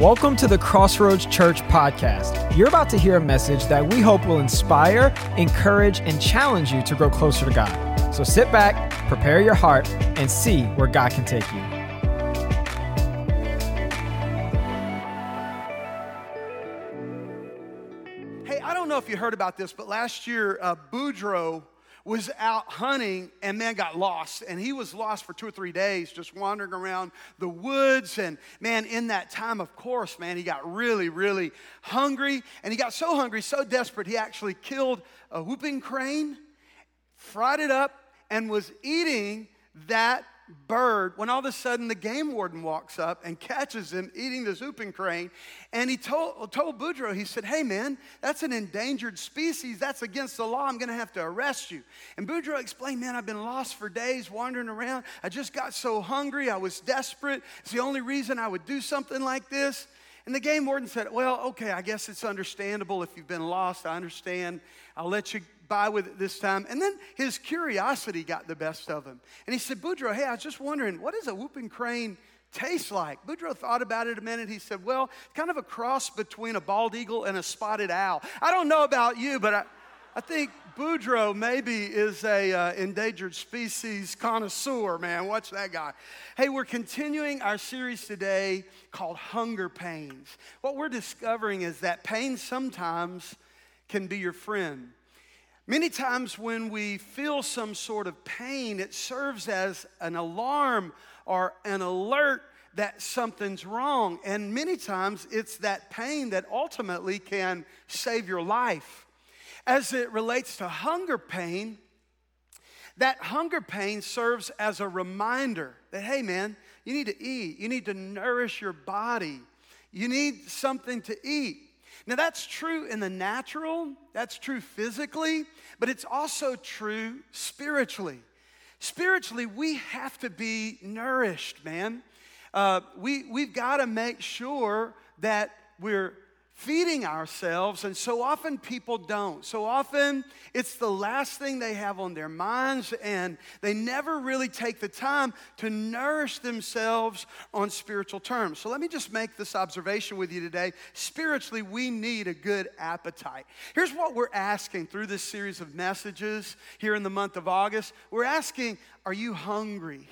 Welcome to the Crossroads Church podcast. You're about to hear a message that we hope will inspire, encourage, and challenge you to grow closer to God. So sit back, prepare your heart, and see where God can take you. Hey, I don't know if you heard about this, but last year, uh, Boudreaux was out hunting and man got lost. And he was lost for two or three days, just wandering around the woods. And man, in that time, of course, man, he got really, really hungry. And he got so hungry, so desperate, he actually killed a whooping crane, fried it up, and was eating that bird when all of a sudden the game warden walks up and catches him eating the whooping crane. And he told, told Boudreaux, he said, Hey man, that's an endangered species. That's against the law. I'm going to have to arrest you. And Boudreaux explained, Man, I've been lost for days wandering around. I just got so hungry. I was desperate. It's the only reason I would do something like this. And the game warden said, Well, okay, I guess it's understandable if you've been lost. I understand. I'll let you by with it this time. And then his curiosity got the best of him. And he said, Boudreaux, hey, I was just wondering, what does a whooping crane taste like? Boudreaux thought about it a minute. He said, well, kind of a cross between a bald eagle and a spotted owl. I don't know about you, but I, I think Boudreaux maybe is a uh, endangered species connoisseur, man. Watch that guy. Hey, we're continuing our series today called Hunger Pains. What we're discovering is that pain sometimes can be your friend. Many times when we feel some sort of pain, it serves as an alarm or an alert that something's wrong. And many times it's that pain that ultimately can save your life. As it relates to hunger pain, that hunger pain serves as a reminder that, hey, man, you need to eat, you need to nourish your body, you need something to eat. Now, that's true in the natural, that's true physically, but it's also true spiritually. Spiritually, we have to be nourished, man. Uh, we, we've got to make sure that we're feeding ourselves, and so often people don't. So often it's the last thing they have on their minds, and they never really take the time to nourish themselves on spiritual terms. So let me just make this observation with you today. Spiritually, we need a good appetite. Here's what we're asking through this series of messages here in the month of August we're asking, Are you hungry?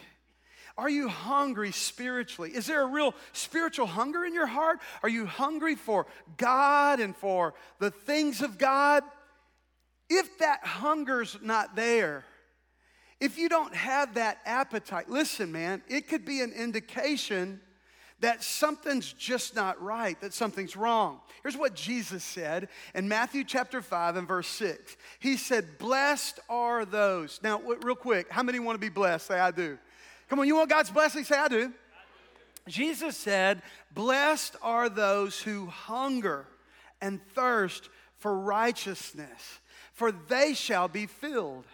Are you hungry spiritually? Is there a real spiritual hunger in your heart? Are you hungry for God and for the things of God? If that hunger's not there, if you don't have that appetite, listen, man, it could be an indication that something's just not right, that something's wrong. Here's what Jesus said in Matthew chapter 5 and verse 6. He said, Blessed are those. Now, real quick, how many want to be blessed? Say, I do. Come on, you want God's blessing? Say, I do. Jesus said, Blessed are those who hunger and thirst for righteousness, for they shall be filled.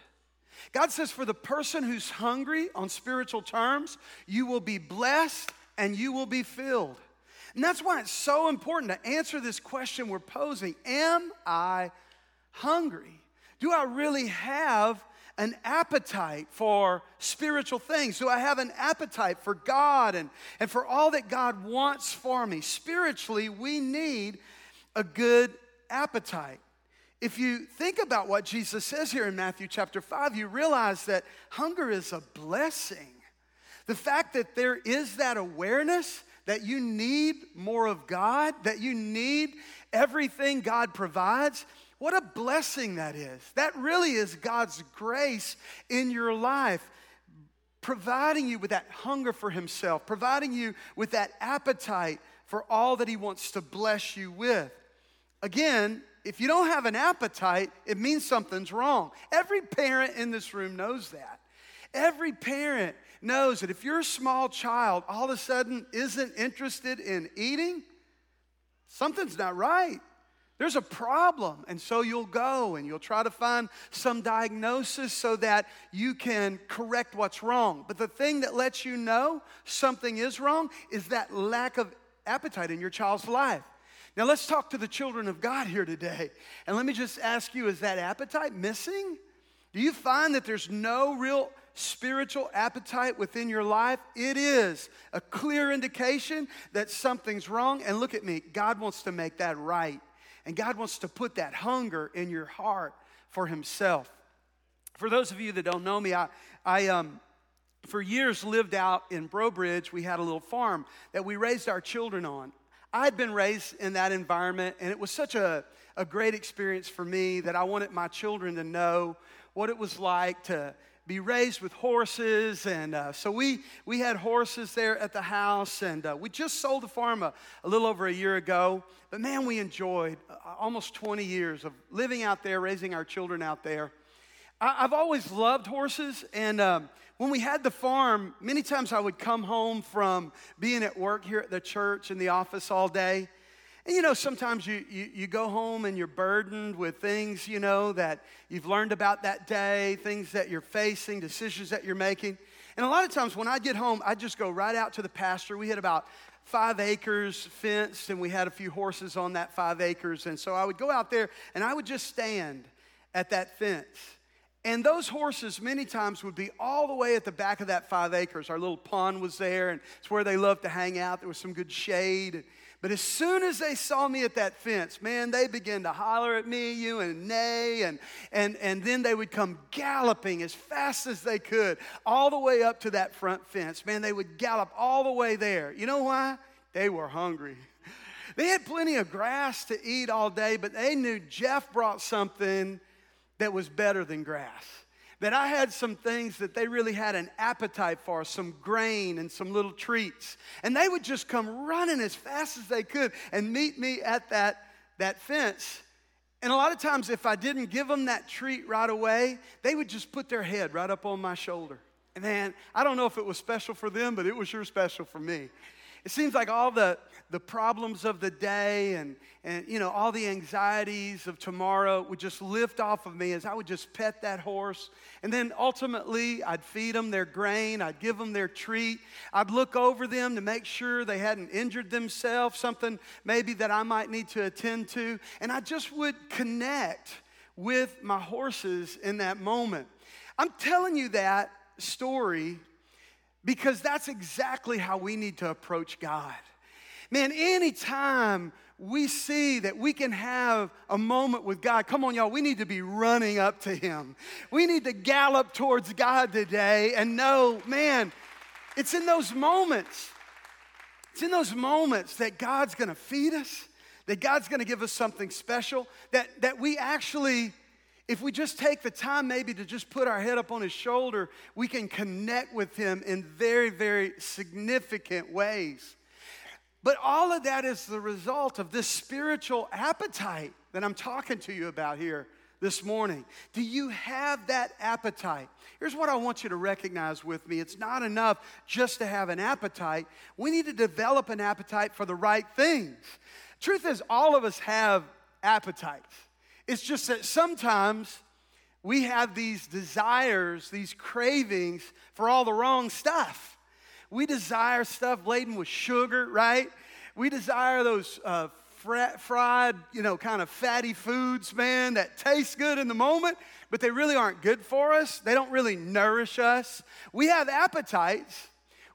God says, For the person who's hungry on spiritual terms, you will be blessed and you will be filled. And that's why it's so important to answer this question we're posing Am I hungry? Do I really have an appetite for spiritual things? Do I have an appetite for God and, and for all that God wants for me? Spiritually, we need a good appetite. If you think about what Jesus says here in Matthew chapter 5, you realize that hunger is a blessing. The fact that there is that awareness that you need more of God, that you need everything God provides, what a blessing that is. That really is God's grace in your life, providing you with that hunger for Himself, providing you with that appetite for all that He wants to bless you with. Again, if you don't have an appetite, it means something's wrong. Every parent in this room knows that. Every parent knows that if your small child all of a sudden isn't interested in eating, something's not right. There's a problem. And so you'll go and you'll try to find some diagnosis so that you can correct what's wrong. But the thing that lets you know something is wrong is that lack of appetite in your child's life. Now, let's talk to the children of God here today. And let me just ask you is that appetite missing? Do you find that there's no real spiritual appetite within your life, it is a clear indication that something's wrong. And look at me, God wants to make that right. And God wants to put that hunger in your heart for Himself. For those of you that don't know me, I, I um, for years lived out in Breaux Bridge. We had a little farm that we raised our children on. I'd been raised in that environment, and it was such a, a great experience for me that I wanted my children to know what it was like to be raised with horses. And uh, so we, we had horses there at the house, and uh, we just sold the farm a, a, little over a year ago. But man, we enjoyed uh, almost 20 years of living out there, raising our children out there. I, have always loved horses, and um, when we had the farm, many times I would come home from being at work here at the church in the office all day. And you know, sometimes you, you, you, go home and you're burdened with things, you know, that you've learned about that day, things that you're facing, decisions that you're making. And a lot of times when I get home, I just go right out to the pasture. We had about five acres fenced, and we had a few horses on that five acres. And so I would go out there and I would just stand at that fence and those horses, many times, would be all the way at the back of that five acres. Our little pond was there, and it's where they loved to hang out. There was some good shade. But as soon as they saw me at that fence, man, they began to holler at me, you and neigh, and, and, and then they would come galloping as fast as they could all the way up to that front fence. Man, they would gallop all the way there. You know why? They were hungry. They had plenty of grass to eat all day, but they knew Jeff brought something that was better than grass. That I had some things that they really had an appetite for, some grain and some little treats. And they would just come running as fast as they could and meet me at that, that fence. And a lot of times, if I didn't give them that treat right away, they would just put their head right up on my shoulder. And man, I don't know if it was special for them, but it was sure special for me. It seems like all the, the problems of the day and, and, you know, all the anxieties of tomorrow would just lift off of me as I would just pet that horse. And then ultimately, I'd feed them their grain, I'd give them their treat, I'd look over them to make sure they hadn't injured themselves, something maybe that I might need to attend to. And I just would connect with my horses in that moment. I'm telling you that story because that's exactly how we need to approach God. Man, anytime we see that we can have a moment with God, come on, y'all, we need to be running up to Him. We need to gallop towards God today and know, man, it's in those moments, it's in those moments that God's gonna feed us, that God's gonna give us something special, that, that we actually if we just take the time maybe to just put our head up on his shoulder, we can connect with him in very, very significant ways. But all of that is the result of this spiritual appetite that I'm talking to you about here this morning. Do you have that appetite? Here's what I want you to recognize with me it's not enough just to have an appetite, we need to develop an appetite for the right things. Truth is, all of us have appetites. It's just that sometimes we have these desires, these cravings for all the wrong stuff. We desire stuff laden with sugar, right? We desire those uh, fried, you know, kind of fatty foods, man, that taste good in the moment, but they really aren't good for us. They don't really nourish us. We have appetites,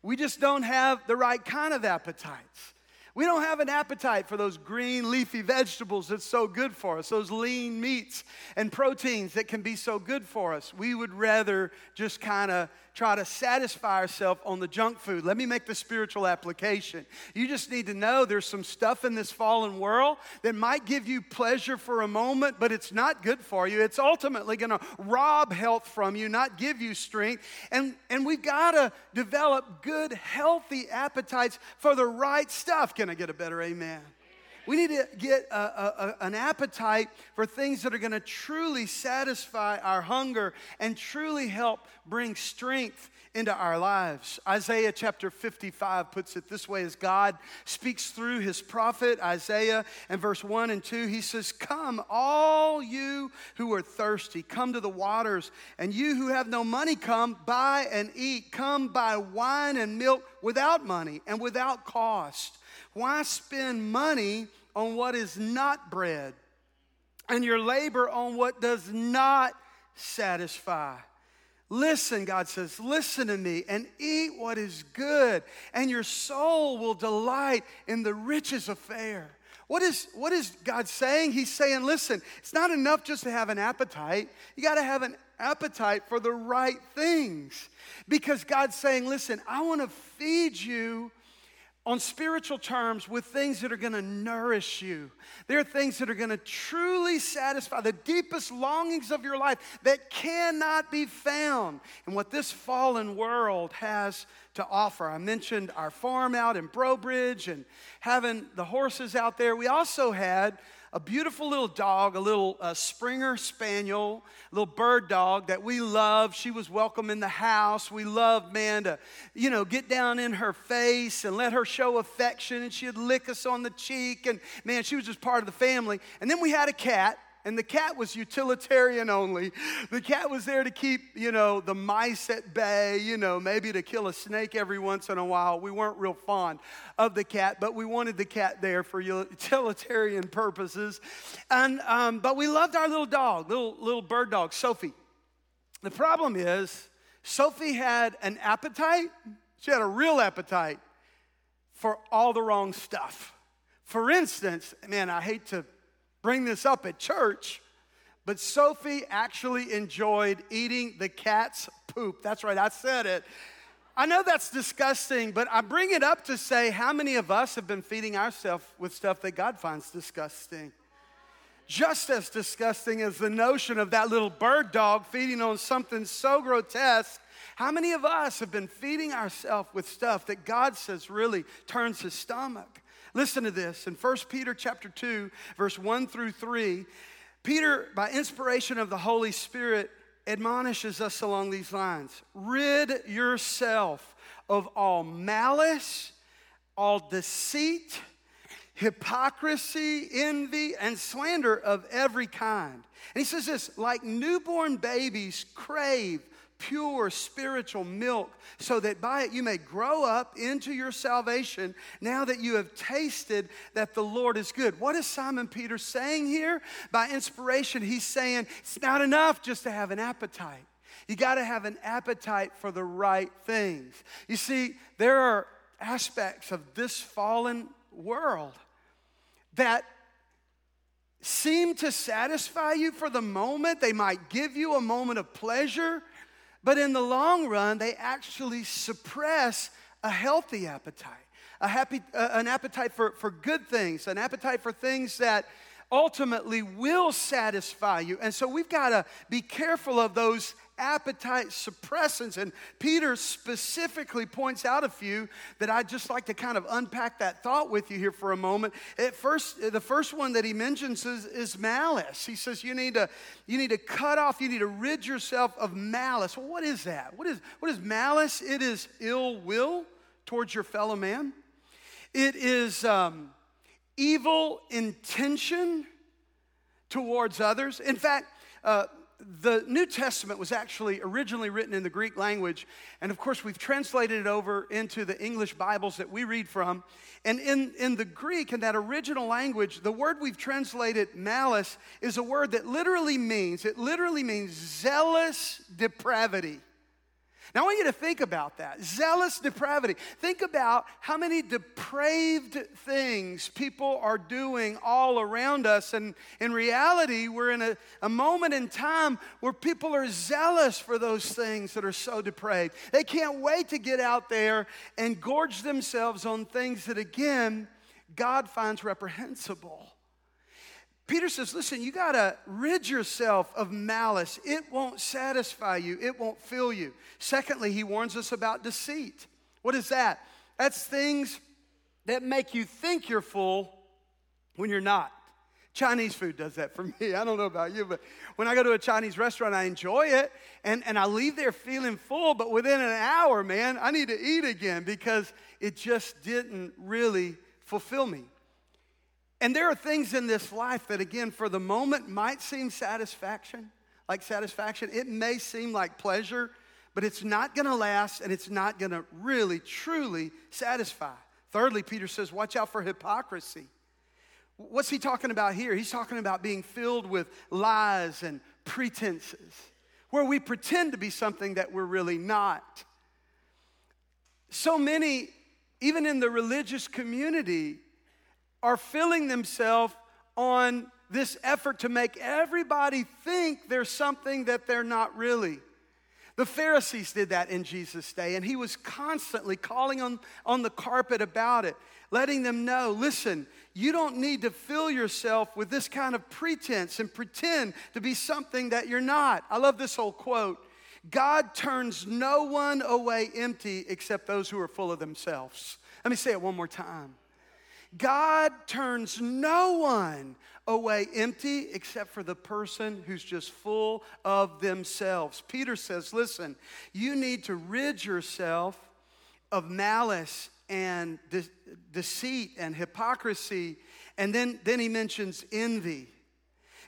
we just don't have the right kind of appetites. We don't have an appetite for those green leafy vegetables that's so good for us, those lean meats and proteins that can be so good for us. We would rather just kind of try to satisfy ourselves on the junk food. Let me make the spiritual application. You just need to know there's some stuff in this fallen world that might give you pleasure for a moment, but it's not good for you. It's ultimately going to rob health from you, not give you strength. And, and we've got to develop good, healthy appetites for the right stuff. Can I get a better amen? We need to get a, a, a, an appetite for things that are going to truly satisfy our hunger and truly help bring strength into our lives. Isaiah chapter 55 puts it this way as God speaks through his prophet Isaiah and verse 1 and 2 he says come all you who are thirsty come to the waters and you who have no money come buy and eat come buy wine and milk without money and without cost why spend money on what is not bread, and your labor on what does not satisfy. Listen, God says, listen to me and eat what is good, and your soul will delight in the riches of fare. What is, what is God saying? He's saying, listen, it's not enough just to have an appetite. You got to have an appetite for the right things. Because God's saying, listen, I want to feed you on spiritual terms with things that are going to nourish you. There are things that are going to truly satisfy the deepest longings of your life that cannot be found in what this fallen world has to offer. I mentioned our farm out in Breaux Bridge and having the horses out there. We also had a beautiful little dog, a little uh, Springer Spaniel, a little bird dog that we loved. She was welcome in the house. We loved, man, to, you know, get down in her face and let her show affection, and she'd lick us on the cheek. And man, she was just part of the family. And then we had a cat and the cat was utilitarian only. The cat was there to keep, you know, the mice at bay, you know, maybe to kill a snake every once in a while. We weren't real fond of the cat, but we wanted the cat there for utilitarian purposes. And, um, but we loved our little dog, little, little bird dog, Sophie. The problem is, Sophie had an appetite, she had a real appetite for all the wrong stuff. For instance, man, I hate to bring this up at church, but Sophie actually enjoyed eating the cat's poop. That's right, I said it. I know that's disgusting, but I bring it up to say how many of us have been feeding ourselves with stuff that God finds disgusting? Just as disgusting as the notion of that little bird dog feeding on something so grotesque. How many of us have been feeding ourselves with stuff that God says really turns his stomach? Listen to this. In 1 Peter chapter 2, verse 1 through 3, Peter, by inspiration of the Holy Spirit, admonishes us along these lines. Rid yourself of all malice, all deceit, hypocrisy, envy, and slander of every kind. And he says this like newborn babies crave pure spiritual milk, so that by it you may grow up into your salvation now that you have tasted that the Lord is good. What is Simon Peter saying here? By inspiration, he's saying it's not enough just to have an appetite. You got to have an appetite for the right things. You see, there are aspects of this fallen world that seem to satisfy you for the moment. They might give you a moment of pleasure, but in the long run, they actually suppress a healthy appetite, a happy, uh, an appetite for, for good things, an appetite for things that ultimately will satisfy you. And so we've got to be careful of those appetite suppressants. And Peter specifically points out a few that I'd just like to kind of unpack that thought with you here for a moment. At first, the first one that he mentions is, is malice. He says you need to you need to cut off, you need to rid yourself of malice. Well, what is that? What is what is malice? It is ill will towards your fellow man. It is um, evil intention towards others. In fact, uh, the New Testament was actually originally written in the Greek language, and of course, we've translated it over into the English Bibles that we read from. And in, in the Greek, in that original language, the word we've translated malice is a word that literally means, it literally means zealous depravity. Now, I want you to think about that zealous depravity. Think about how many depraved things people are doing all around us. And in reality, we're in a, a moment in time where people are zealous for those things that are so depraved. They can't wait to get out there and gorge themselves on things that, again, God finds reprehensible. Peter says, listen, you got to rid yourself of malice. It won't satisfy you, it won't fill you. Secondly, he warns us about deceit. What is that? That's things that make you think you're full when you're not. Chinese food does that for me. I don't know about you, but when I go to a Chinese restaurant, I enjoy it and, and I leave there feeling full, but within an hour, man, I need to eat again because it just didn't really fulfill me. And there are things in this life that, again, for the moment might seem satisfaction, like satisfaction. It may seem like pleasure, but it's not gonna last and it's not gonna really, truly satisfy. Thirdly, Peter says, watch out for hypocrisy. What's he talking about here? He's talking about being filled with lies and pretenses. where we pretend to be something that we're really not. So many, even in the religious community, are filling themselves on this effort to make everybody think there's something that they're not really. The Pharisees did that in Jesus' day, and he was constantly calling on, on the carpet about it, letting them know listen, you don't need to fill yourself with this kind of pretense and pretend to be something that you're not. I love this whole quote God turns no one away empty except those who are full of themselves. Let me say it one more time. God turns no one away empty except for the person who's just full of themselves. Peter says, listen, you need to rid yourself of malice and de- deceit and hypocrisy. And then, then he mentions envy.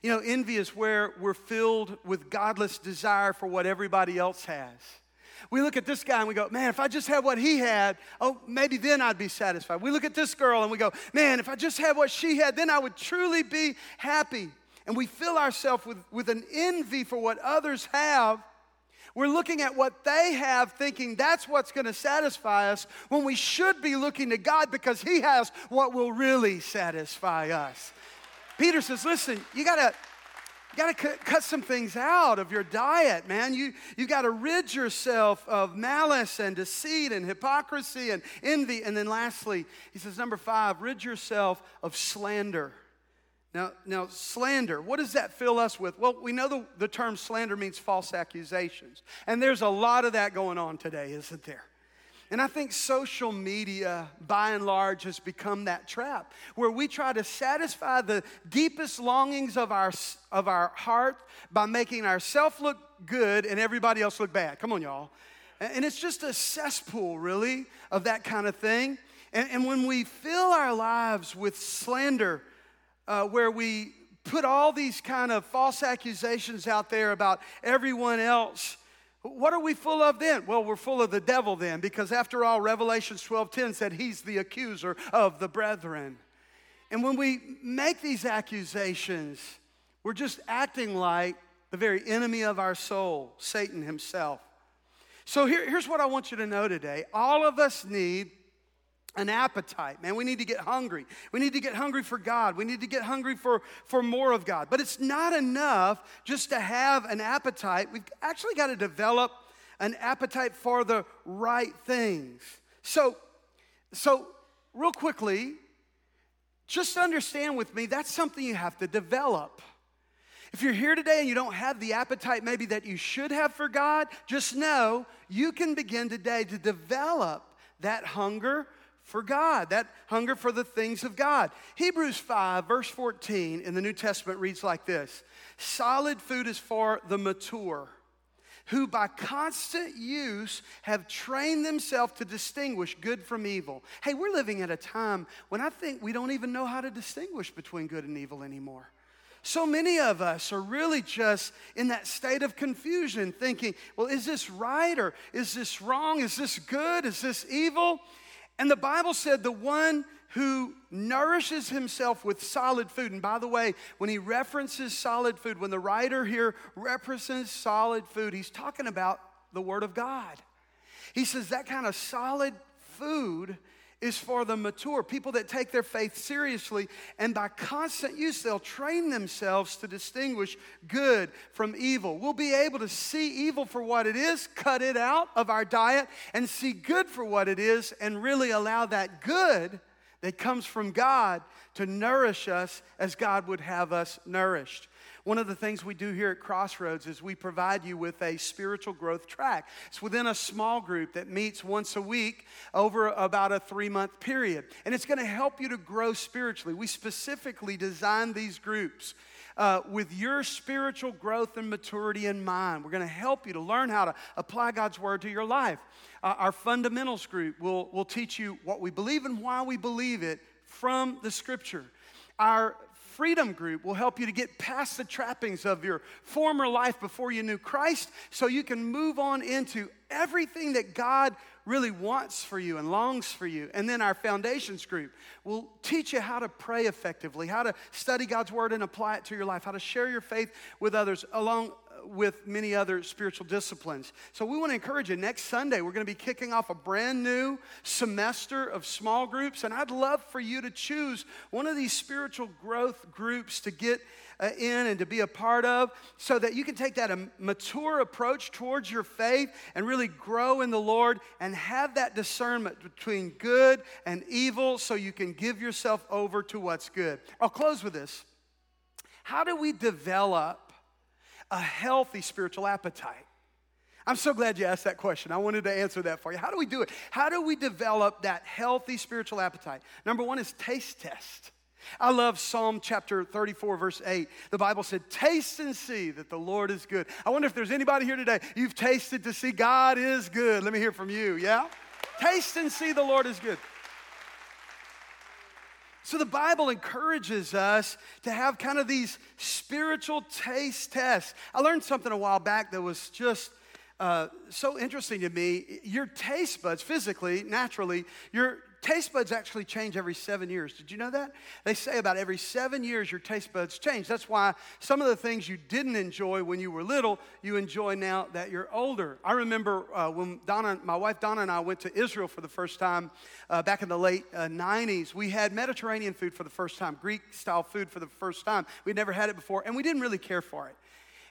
You know, envy is where we're filled with godless desire for what everybody else has. We look at this guy and we go, man, if I just had what he had, oh, maybe then I'd be satisfied. We look at this girl and we go, man, if I just had what she had, then I would truly be happy. And we fill ourselves with, with an envy for what others have. We're looking at what they have, thinking that's what's going to satisfy us, when we should be looking to God because He has what will really satisfy us. Peter says, listen, you got to you got to cut some things out of your diet, man. You, you got to rid yourself of malice and deceit and hypocrisy and envy. And then lastly, he says, number five, rid yourself of slander. Now, now, slander, what does that fill us with? Well, we know the, the term slander means false accusations. And there's a lot of that going on today, isn't there? And I think social media, by and large, has become that trap where we try to satisfy the deepest longings of our, of our heart by making ourselves look good and everybody else look bad. Come on, y'all. And it's just a cesspool, really, of that kind of thing. And, and when we fill our lives with slander, uh, where we put all these kind of false accusations out there about everyone else, what are we full of then? Well, we're full of the devil then, because after all, Revelations 12:10 said he's the accuser of the brethren. And when we make these accusations, we're just acting like the very enemy of our soul, Satan himself. So here, here's what I want you to know today. All of us need an appetite, man. We need to get hungry. We need to get hungry for God. We need to get hungry for, for more of God. But it's not enough just to have an appetite. We've actually got to develop an appetite for the right things. So, so real quickly, just understand with me that's something you have to develop. If you're here today and you don't have the appetite maybe that you should have for God, just know you can begin today to develop that hunger for God, that hunger for the things of God. Hebrews 5, verse 14 in the New Testament reads like this Solid food is for the mature, who by constant use have trained themselves to distinguish good from evil. Hey, we're living at a time when I think we don't even know how to distinguish between good and evil anymore. So many of us are really just in that state of confusion, thinking, well, is this right or is this wrong? Is this good? Is this evil? And the Bible said the one who nourishes himself with solid food. And by the way, when he references solid food, when the writer here references solid food, he's talking about the Word of God. He says that kind of solid food is for the mature, people that take their faith seriously, and by constant use, they'll train themselves to distinguish good from evil. We'll be able to see evil for what it is, cut it out of our diet, and see good for what it is, and really allow that good that comes from God to nourish us as God would have us nourished. One of the things we do here at Crossroads is we provide you with a spiritual growth track. It's within a small group that meets once a week over about a three month period. And it's going to help you to grow spiritually. We specifically design these groups. Uh, with your spiritual growth and maturity in mind. We're going to help you to learn how to apply God's word to your life. Uh, our fundamentals group will, will teach you what we believe and why we believe it from the scripture. Our Freedom Group will help you to get past the trappings of your former life before you knew Christ so you can move on into everything that God really wants for you and longs for you. And then our Foundations Group will teach you how to pray effectively, how to study God's Word and apply it to your life, how to share your faith with others along with many other spiritual disciplines. So we want to encourage you. Next Sunday, we're going to be kicking off a brand new semester of small groups, and I'd love for you to choose one of these spiritual growth groups to get uh, in and to be a part of so that you can take that um, mature approach towards your faith and really grow in the Lord and have that discernment between good and evil so you can give yourself over to what's good. I'll close with this. How do we develop a healthy spiritual appetite? I'm so glad you asked that question. I wanted to answer that for you. How do we do it? How do we develop that healthy spiritual appetite? Number one is taste test. I love Psalm chapter 34, verse 8. The Bible said, Taste and see that the Lord is good. I wonder if there's anybody here today, you've tasted to see God is good. Let me hear from you, yeah? Taste and see the Lord is good. So the Bible encourages us to have kind of these spiritual taste tests. I learned something a while back that was just uh, so interesting to me. Your taste buds, physically, naturally, your taste buds actually change every seven years. Did you know that? They say about every seven years your taste buds change. That's why some of the things you didn't enjoy when you were little, you enjoy now that you're older. I remember uh, when Donna, my wife Donna and I went to Israel for the first time uh, back in the late uh, 90s. We had Mediterranean food for the first time, Greek style food for the first time. We'd never had it before, and we didn't really care for it.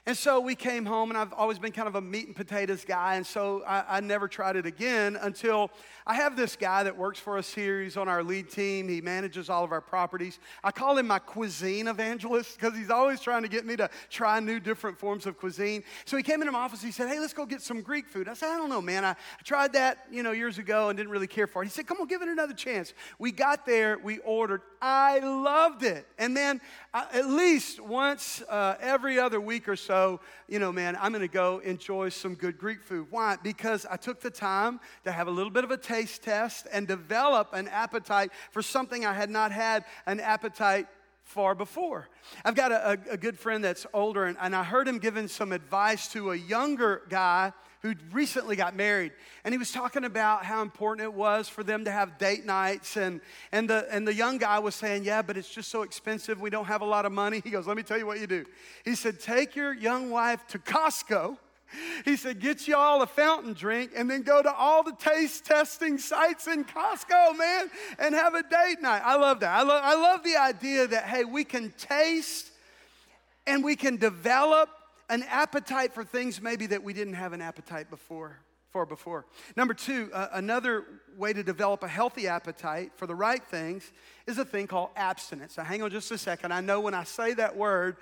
And so we came home, and I've always been kind of a meat and potatoes guy, and so I, I, never tried it again until I have this guy that works for us here. He's on our lead team, he manages all of our properties. I call him my cuisine evangelist because he's always trying to get me to try new, different forms of cuisine. So he came into my office, he said, Hey, let's go get some Greek food. I said, I don't know, man. I, I tried that, you know, years ago and didn't really care for it. He said, Come on, give it another chance. We got there, we ordered. I loved it. And then uh, at least once uh, every other week or so, you know, man, I'm going to go enjoy some good Greek food. Why? Because I took the time to have a little bit of a taste test and develop an appetite for something I had not had an appetite for before. I've got a, a, a good friend that's older, and, and I heard him giving some advice to a younger guy who recently got married. And he was talking about how important it was for them to have date nights. And, and, the, and the young guy was saying, Yeah, but it's just so expensive. We don't have a lot of money. He goes, Let me tell you what you do. He said, Take your young wife to Costco. He said, Get y'all a fountain drink and then go to all the taste testing sites in Costco, man, and have a date night. I love that. I, lo- I love the idea that, hey, we can taste and we can develop an appetite for things maybe that we didn't have an appetite before for before. Number two, uh, another way to develop a healthy appetite for the right things is a thing called abstinence. Now, hang on just a second. I know when I say that word,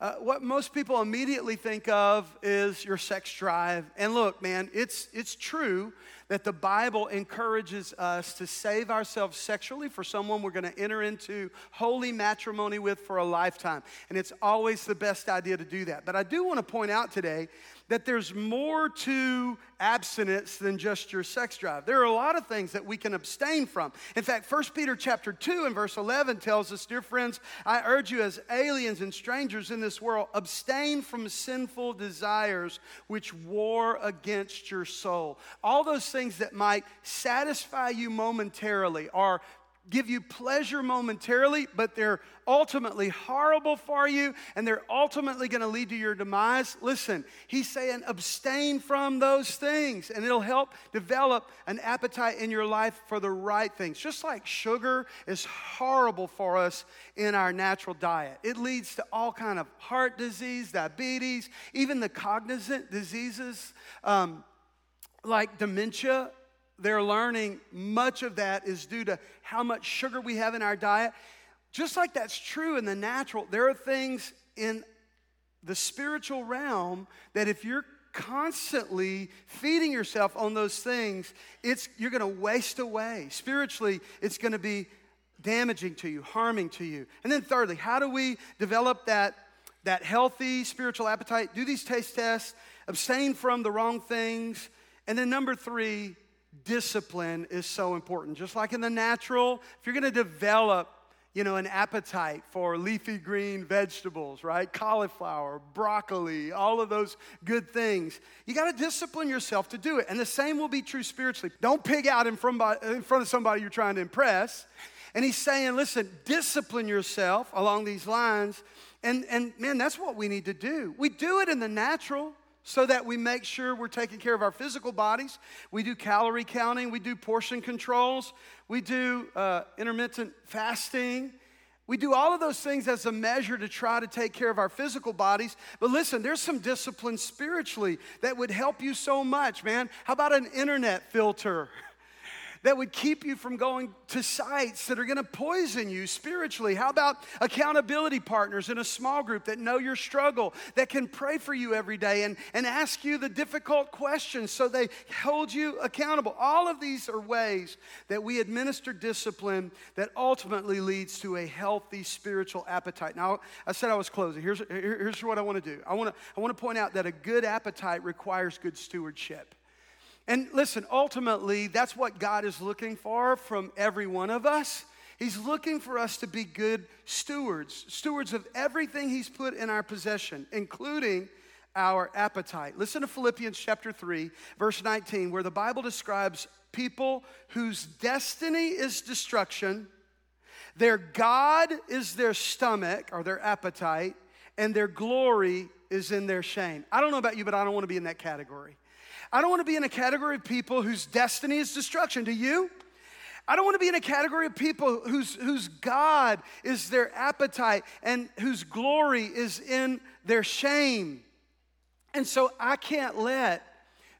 uh, what most people immediately think of is your sex drive. And look, man, it's, it's true that the Bible encourages us to save ourselves sexually for someone we're going to enter into holy matrimony with for a lifetime. And it's always the best idea to do that. But I do want to point out today that there's more to abstinence than just your sex drive. There are a lot of things that we can abstain from. In fact, 1 Peter chapter 2 and verse 11 tells us, "Dear friends, I urge you as aliens and strangers in this world, abstain from sinful desires which war against your soul." All those things that might satisfy you momentarily or give you pleasure momentarily, but they're ultimately horrible for you and they're ultimately going to lead to your demise. Listen, he's saying abstain from those things and it'll help develop an appetite in your life for the right things. Just like sugar is horrible for us in our natural diet. It leads to all kind of heart disease, diabetes, even the cognizant diseases um, like dementia they're learning much of that is due to how much sugar we have in our diet. Just like that's true in the natural, there are things in the spiritual realm that if you're constantly feeding yourself on those things, it's you're going to waste away. Spiritually, it's going to be damaging to you, harming to you. And then thirdly, how do we develop that that healthy spiritual appetite? Do these taste tests, abstain from the wrong things, and then number 3, discipline is so important. Just like in the natural, if you're to develop you know, an appetite for leafy green vegetables, right? Cauliflower, broccoli, all of those good things. You got to discipline yourself to do it. And the same will be true spiritually. Don't pig out in front, of somebody you're trying to impress. And he's saying, listen, discipline yourself along these lines And, and man, that's what we need to do. We do it in the natural so that we make sure we're taking care of our physical bodies. We do calorie counting, we do portion controls, we do uh, intermittent fasting. We do all of those things as a measure to try to take care of our physical bodies. But listen, there's some discipline spiritually that would help you so much, man. How about an internet filter? that would keep you from going to sites that are going to poison you spiritually? How about accountability partners in a small group that know your struggle, that can pray for you every day and, and ask you the difficult questions so they hold you accountable? All of these are ways that we administer discipline that ultimately leads to a healthy spiritual appetite. Now, I said I was closing. Here's, here's what I want to do I want to, I want to point out that a good appetite requires good stewardship. And listen, ultimately, that's what God is looking for from every one of us. He's looking for us to be good stewards, stewards of everything He's put in our possession, including our appetite. Listen to Philippians chapter 3, verse 19, where the Bible describes people whose destiny is destruction, their God is their stomach or their appetite, and their glory is in their shame. I don't know about you, but I don't want to be in that category. I don't want to be in a category of people whose destiny is destruction. Do you? I don't want to be in a category of people whose, whose God is their appetite and whose glory is in their shame. And so I can't let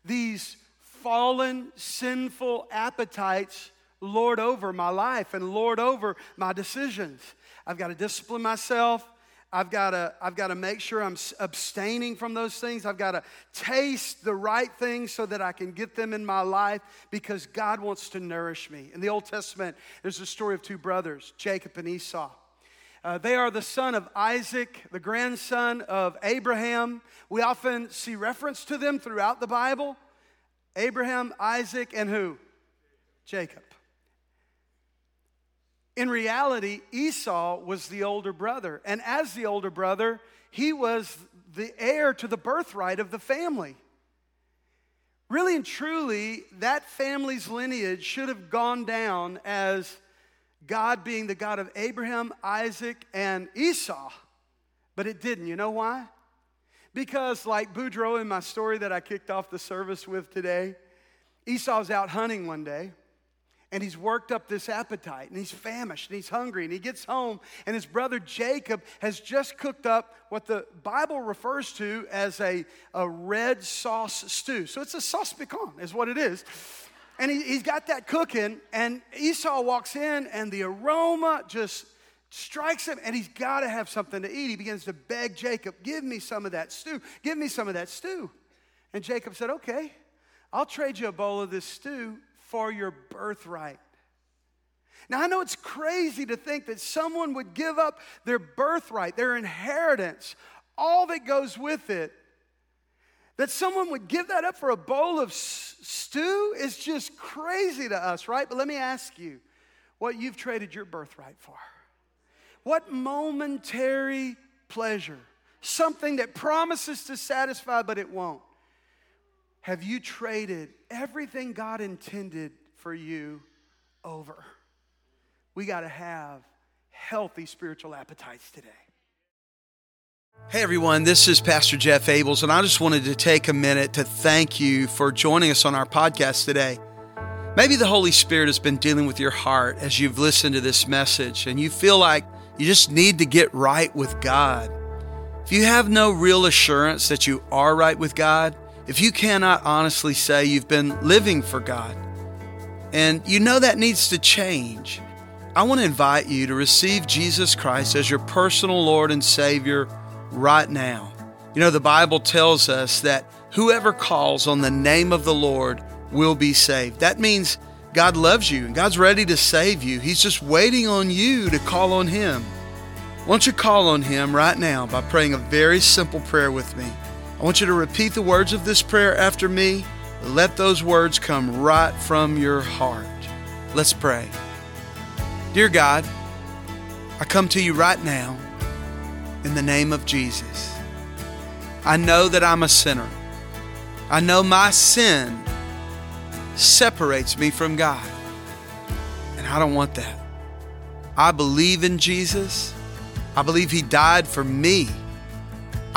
these fallen, sinful appetites lord over my life and lord over my decisions. I've got to discipline myself. I've got to I've got to make sure I'm abstaining from those things. I've got to taste the right things so that I can get them in my life because God wants to nourish me. In the Old Testament, there's a story of two brothers, Jacob and Esau. Uh, they are the son of Isaac, the grandson of Abraham. We often see reference to them throughout the Bible. Abraham, Isaac, and who? Jacob. In reality, Esau was the older brother. And as the older brother, he was the heir to the birthright of the family. Really and truly, that family's lineage should have gone down as God being the God of Abraham, Isaac, and Esau. But it didn't. You know why? Because, like Boudreaux in my story that I kicked off the service with today, Esau's out hunting one day and he's worked up this appetite and he's famished and he's hungry and he gets home and his brother Jacob has just cooked up what the Bible refers to as a, a red sauce stew. So it's a sauce piquant, is what it is. And he, he's got that cooking, and Esau walks in, and the aroma just strikes him, and he's got to have something to eat. He begins to beg Jacob, Give me some of that stew. Give me some of that stew. And Jacob said, Okay, I'll trade you a bowl of this stew for your birthright. Now, I know it's crazy to think that someone would give up their birthright, their inheritance, all that goes with it. That someone would give that up for a bowl of stew is just crazy to us, right? But let me ask you what you've traded your birthright for. What momentary pleasure, something that promises to satisfy, but it won't. Have you traded everything God intended for you over? We got to have healthy spiritual appetites today. Hey everyone, this is Pastor Jeff Abels, and I just wanted to take a minute to thank you for joining us on our podcast today. Maybe the Holy Spirit has been dealing with your heart as you've listened to this message, and you feel like you just need to get right with God. If you have no real assurance that you are right with God, if you cannot honestly say you've been living for God and you know that needs to change, I want to invite you to receive Jesus Christ as your personal Lord and Savior right now. You know, the Bible tells us that whoever calls on the name of the Lord will be saved. That means God loves you and God's ready to save you. He's just waiting on you to call on Him. Why don't you call on Him right now by praying a very simple prayer with me? I want you to repeat the words of this prayer after me. Let those words come right from your heart. Let's pray. Dear God, I come to you right now in the name of Jesus. I know that I'm a sinner. I know my sin separates me from God. And I don't want that. I believe in Jesus. I believe He died for me.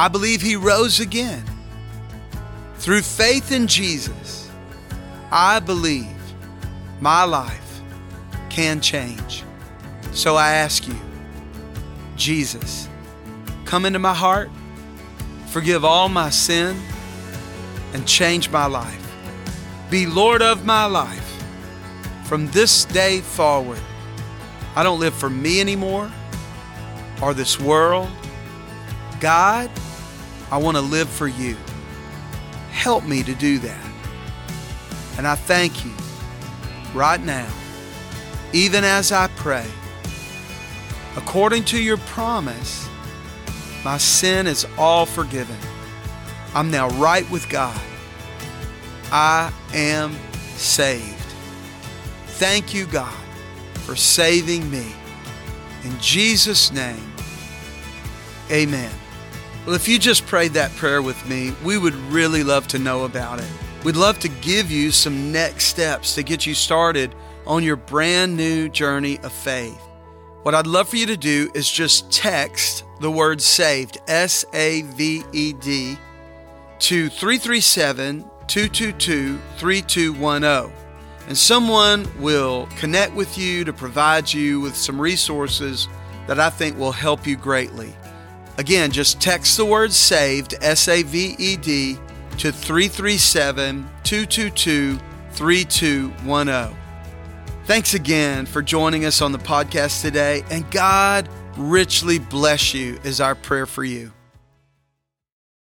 I believe He rose again. Through faith in Jesus, I believe my life can change. So I ask you, Jesus, come into my heart, forgive all my sin, and change my life. Be Lord of my life. From this day forward, I don't live for me anymore or this world. God, I want to live for you. Help me to do that. And I thank you right now, even as I pray, according to your promise, my sin is all forgiven. I'm now right with God. I am saved. Thank you, God, for saving me. In Jesus' name, amen. Well, if you just prayed that prayer with me, we would really love to know about it. We'd love to give you some next steps to get you started on your brand new journey of faith. What I'd love for you to do is just text the word saved, S A V E D, to 337 222 3210 and someone will connect with you to provide you with some resources that I think will help you greatly. Again, just text the word saved, S A V E D, to 337 222 3210. Thanks again for joining us on the podcast today, and God richly bless you, is our prayer for you.